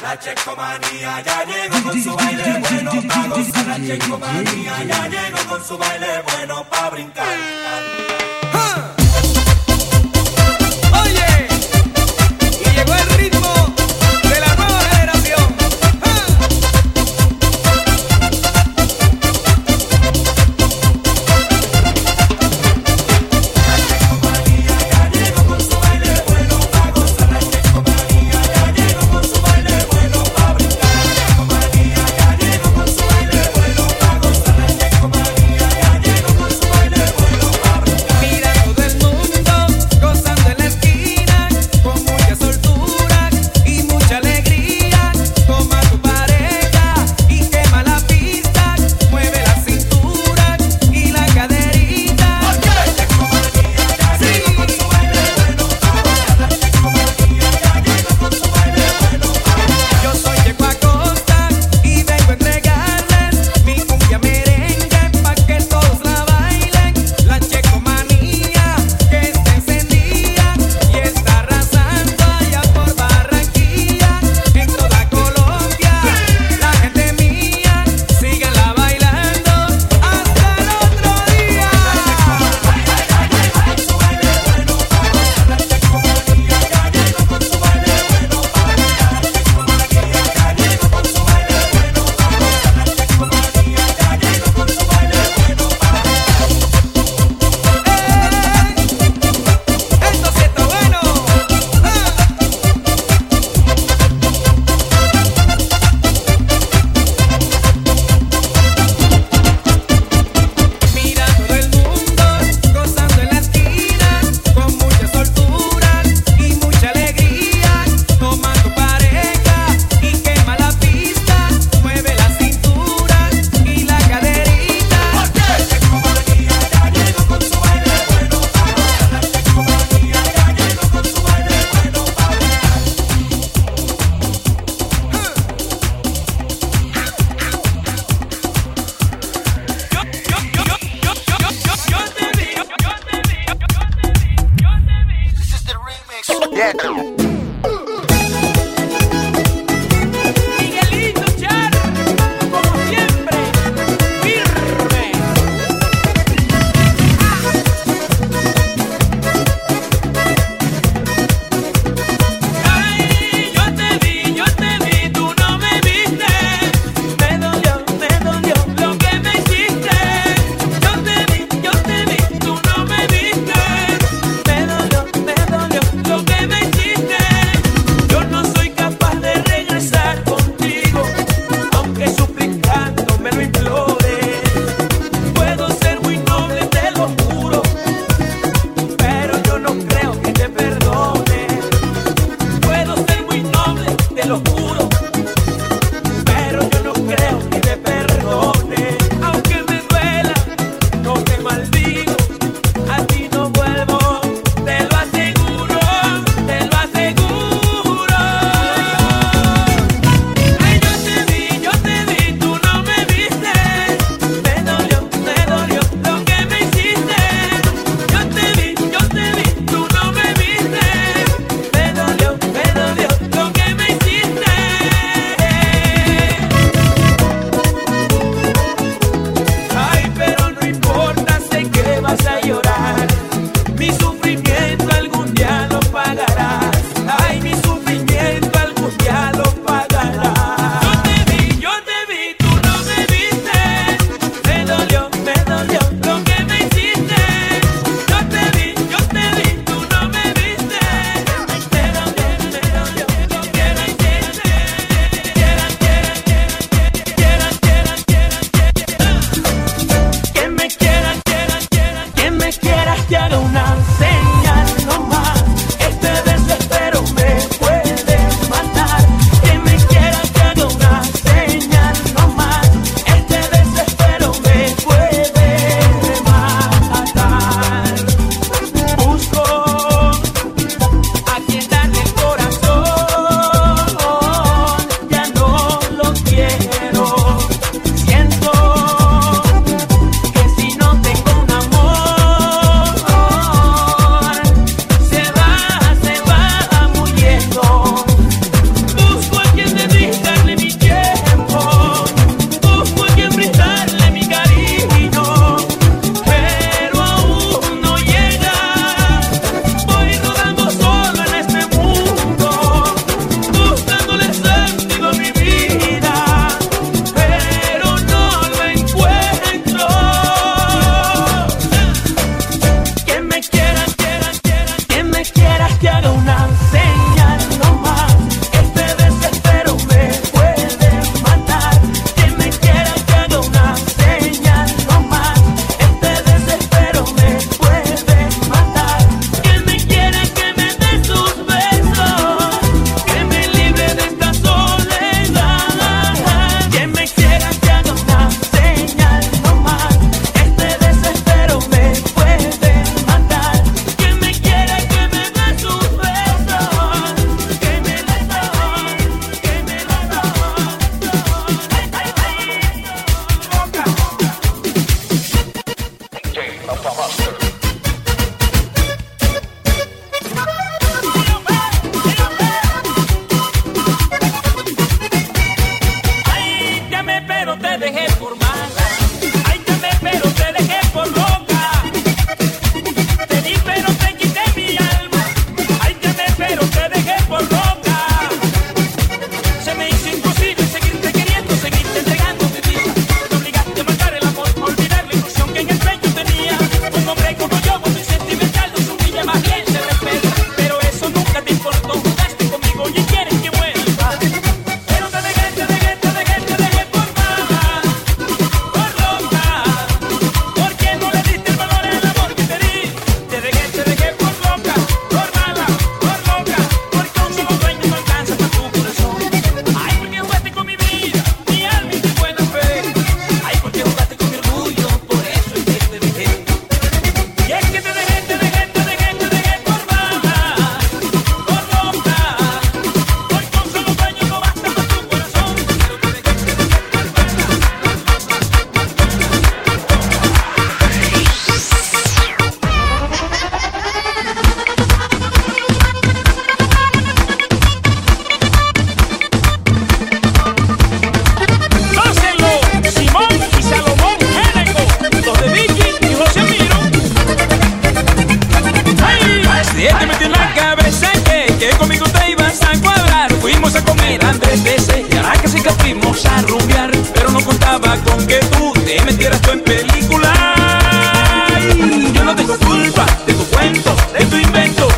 La checomanía ya llegó con su baile bueno pa' gozar. La checomanía ya llegó con su baile bueno pa' brincar. la cabeza que, que conmigo te ibas a cuadrar. Fuimos a comer antes de sellar, a que sí que fuimos a rumbear, pero no contaba con que tú te metieras tú en película. Ay, yo no tengo culpa de tu cuento, de tu invento.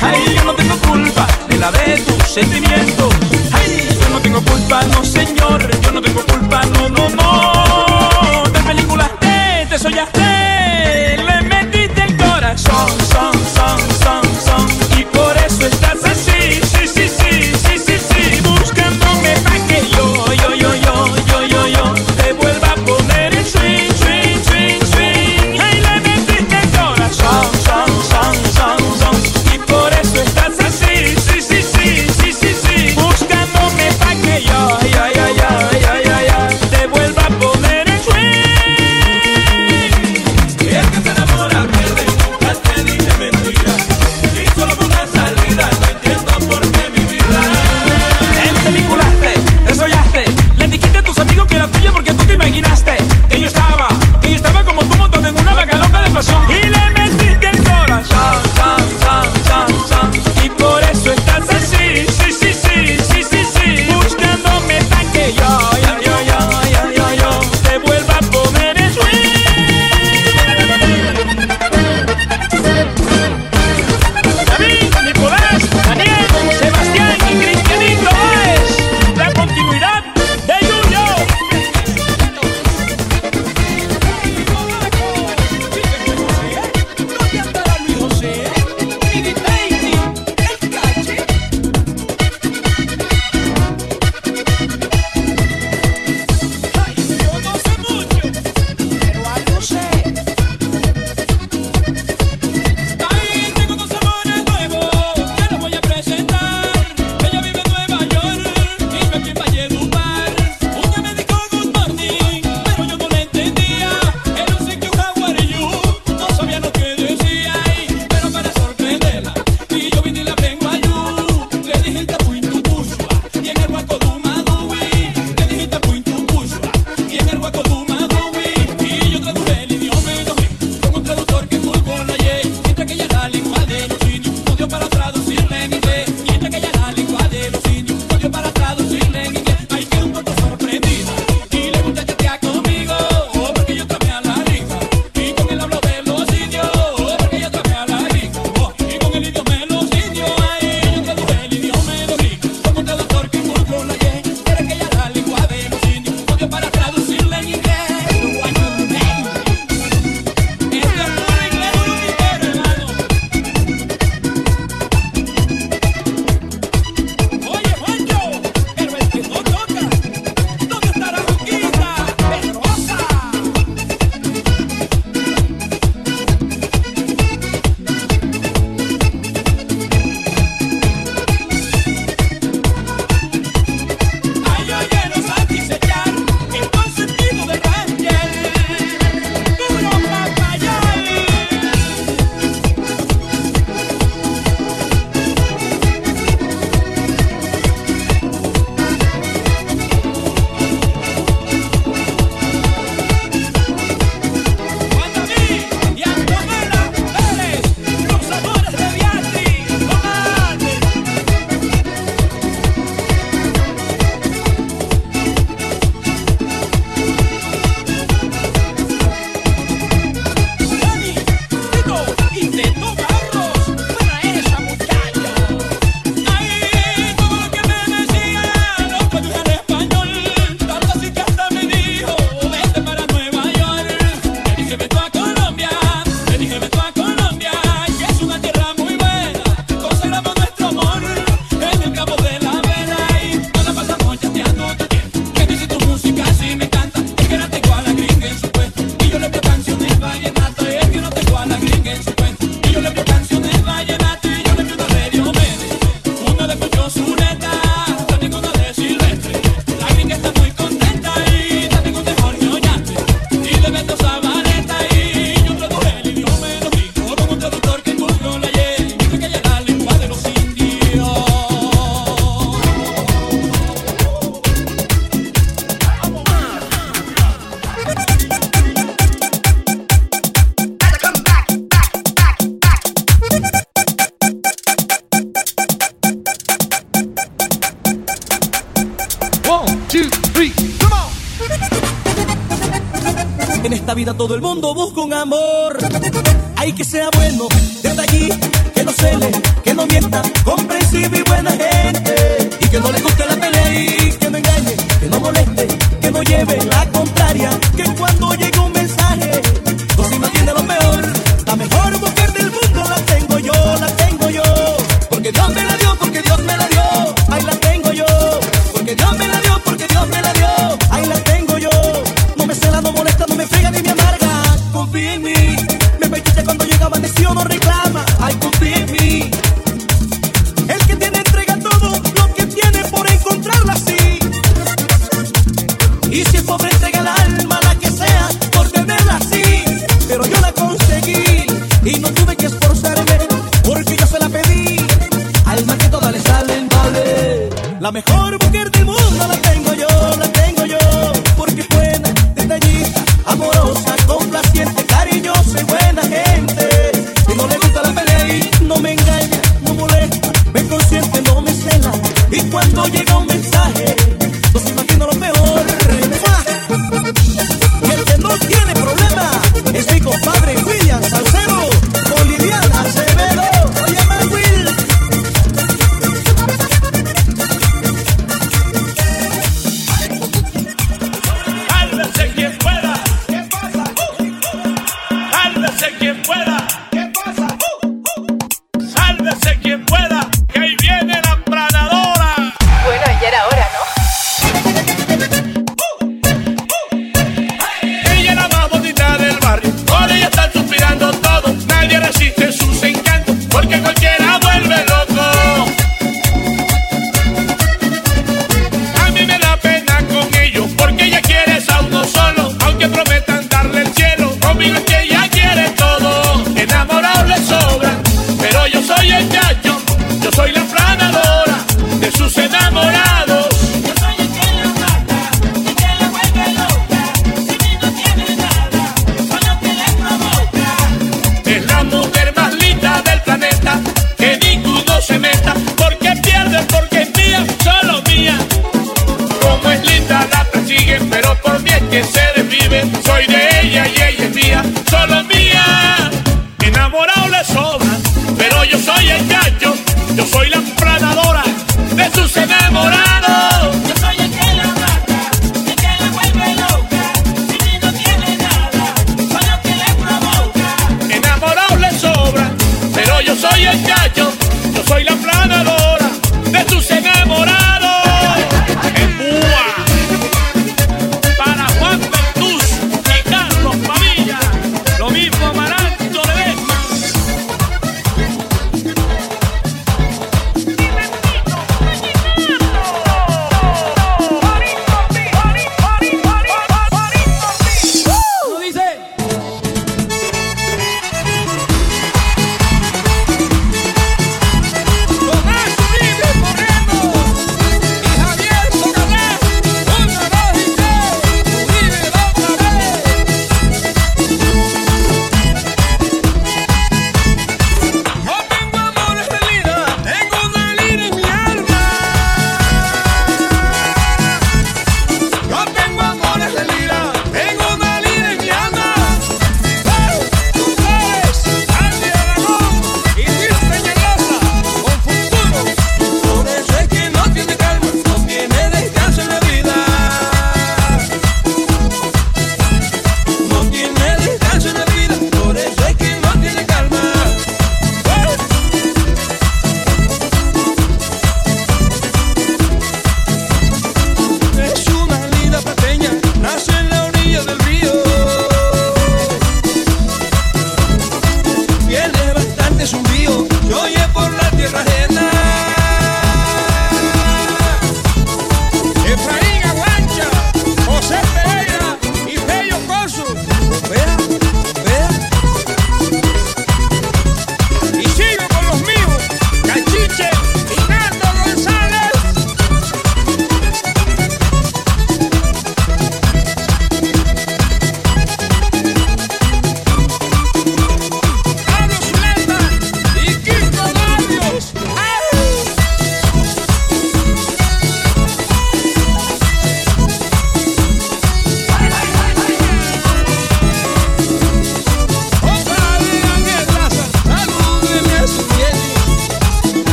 Ay, yo no tengo culpa de la de tus sentimientos. vida todo el mundo busca un amor. Hay que sea bueno, detallista, que no cele, que no mienta, comprensivo y buena gente. Y que no le guste la pelea que no engañe, que no moleste, que no lleve la contraria, que cuando La mejor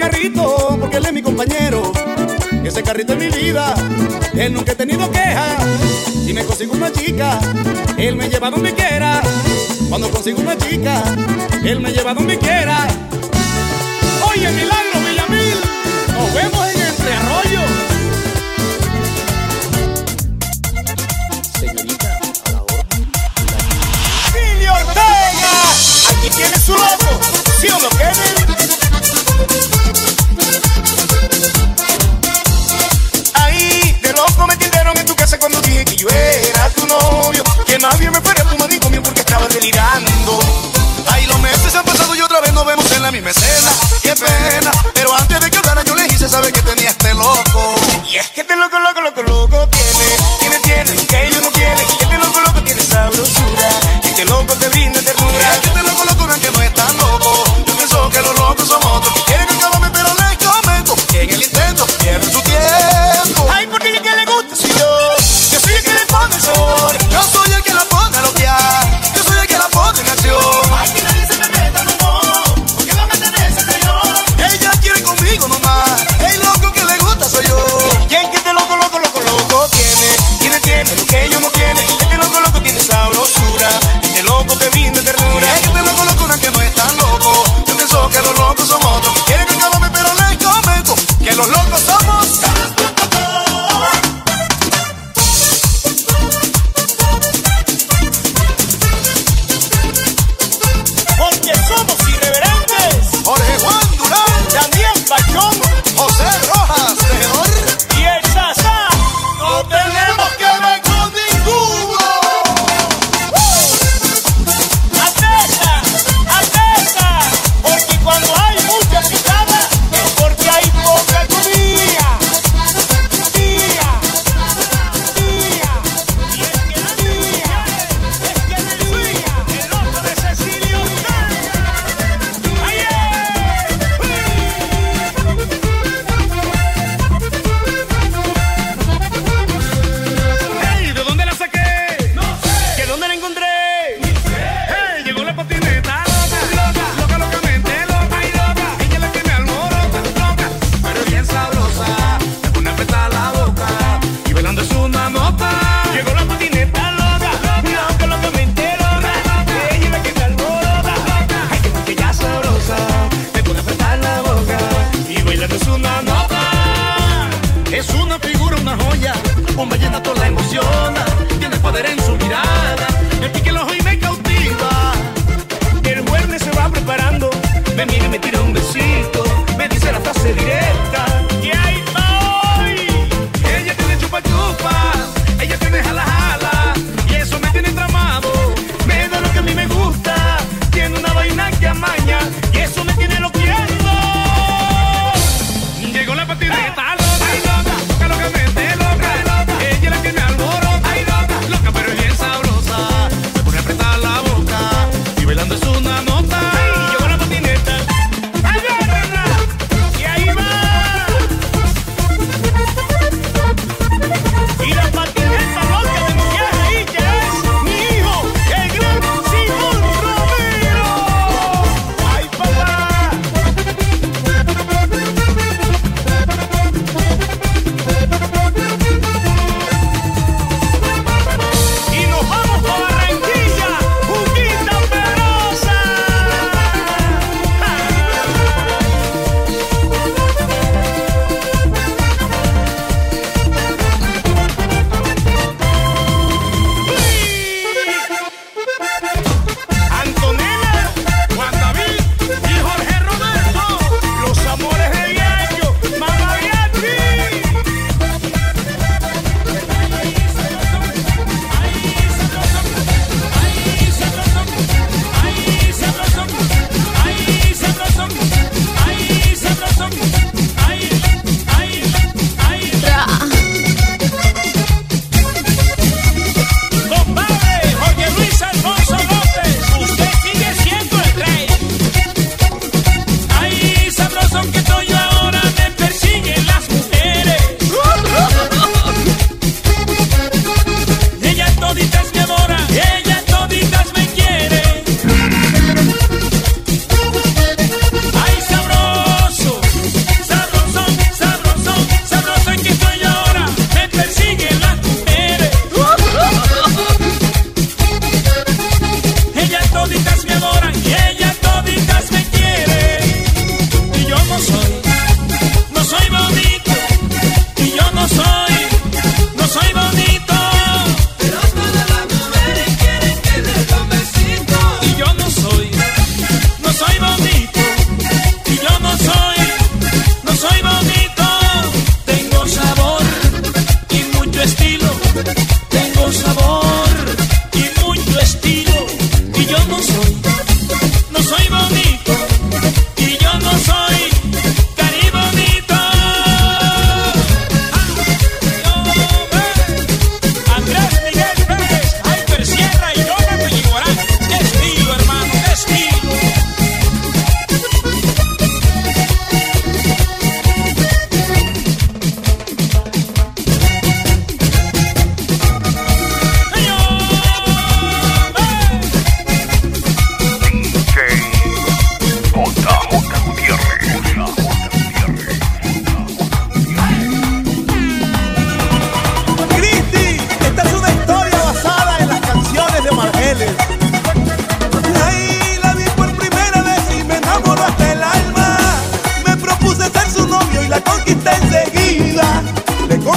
carrito porque él es mi compañero. Ese carrito es mi vida, él nunca ha tenido queja. Si me consigo una chica, él me lleva donde quiera. Cuando consigo una chica, él me lleva donde quiera. Oye, milagro, Villamil, nos vemos en Entre Arroyos. Tiene su lobo, si ¿sí o no, Kevin? Ahí, de loco me tiraron en tu casa cuando dije que yo era tu novio. Que más bien me fuera tu manicomio porque estaba delirando. Ahí los meses han pasado y otra vez nos vemos en la misma escena. Qué pena, pero antes de que hablara yo le hice saber que tenía este loco.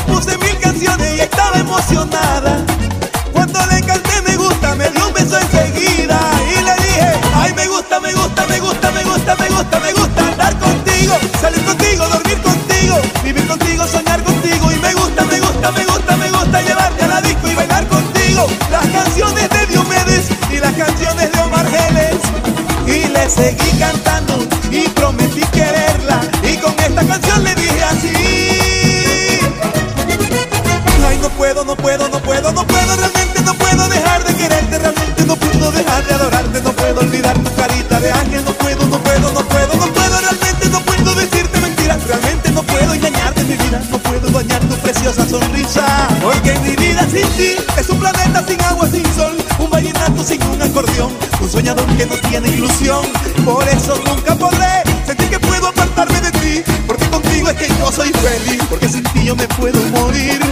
puse mil canciones y estaba emocionada. Cuando le canté me gusta, me dio un beso enseguida y le dije, ay me gusta, me gusta, me gusta, me gusta, me gusta, me gusta andar contigo, salir contigo, dormir contigo, vivir contigo, soñar contigo y me gusta, me gusta, me gusta, me gusta llevarte a la disco y bailar contigo. Las canciones de Diomedes y las canciones de Omar Geles y le seguí feliz, porque sin ti yo me puedo morir.